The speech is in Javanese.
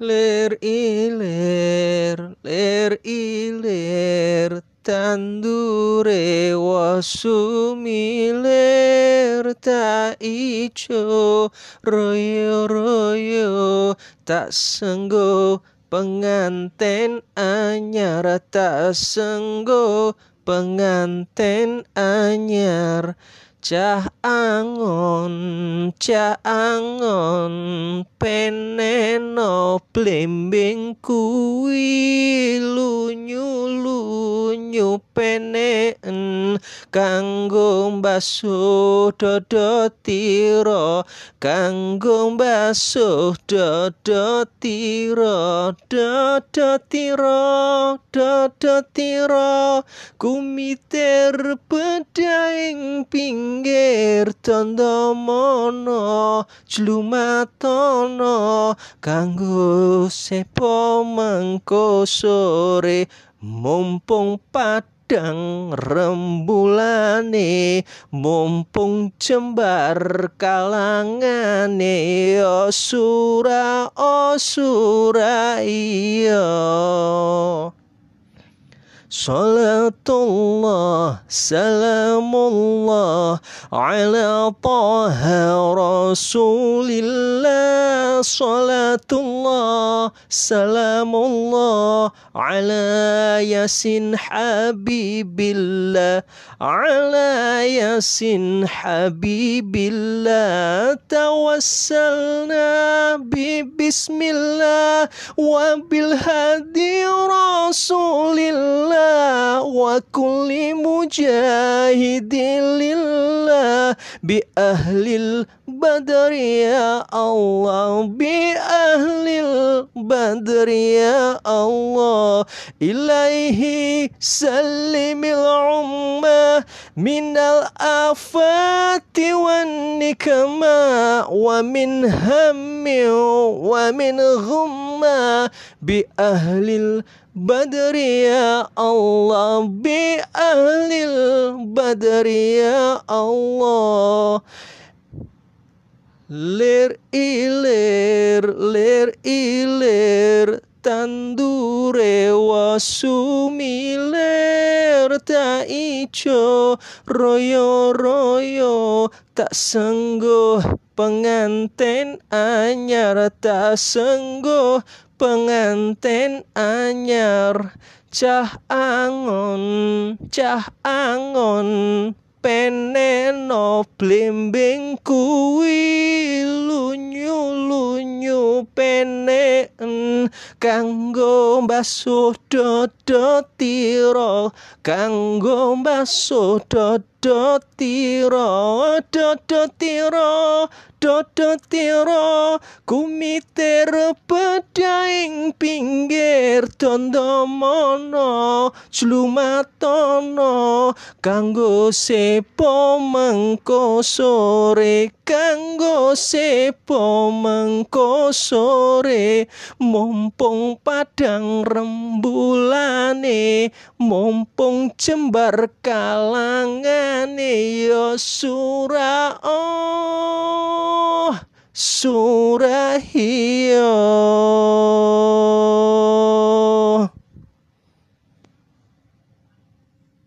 Ler iler, ler iler, tandure wasumiler, ta icho, royo royo, tak senggo penganten anyar, tak senggo penganten anyar. Cah angon, cah angon, peneno blembing kuwi lunyu lunyu penen kanggo baso dodo tiro kanggo baso dodo tiro dodo tiro dodo tiro kumiter pedaing ping pinggir tondo mono jlumatono kanggo sepo mengko sore mumpung padang rembulane mumpung jembar kalangane osura osura iya صلاة الله سلام الله على طه رسول الله. صلاة الله سلام الله على ياسين حبيب الله. على ياسين حبيب الله. توسلنا ببسم الله. وبالهدي رسول وكل مجاهد لله بأهل البدر يا الله بأهل البدر يا الله. إليه سلم العمة من الآفات والنكمة ومن هم ومن غمة بأهل البدر بدر يا الله بأهل البدر يا الله. Lir ilir lir ilir tandure wasumilir tak ijo royo royo tak sengguh penganten anyar tak sengguh penganten anyar. Cah angon cah angon peneno blimbing kuwi lunyu lunyu penen kanggo basuh dodo tiro kanggo basuh dodo tiro dodo tiro dodo tiro kumiter pedaing pinggir tondo mono jlumatono kanggo sepo mengko sore kanggo sepo mengko sore mumpung padang rembulane mumpung jembar kalangane yo surah oh surah hiyo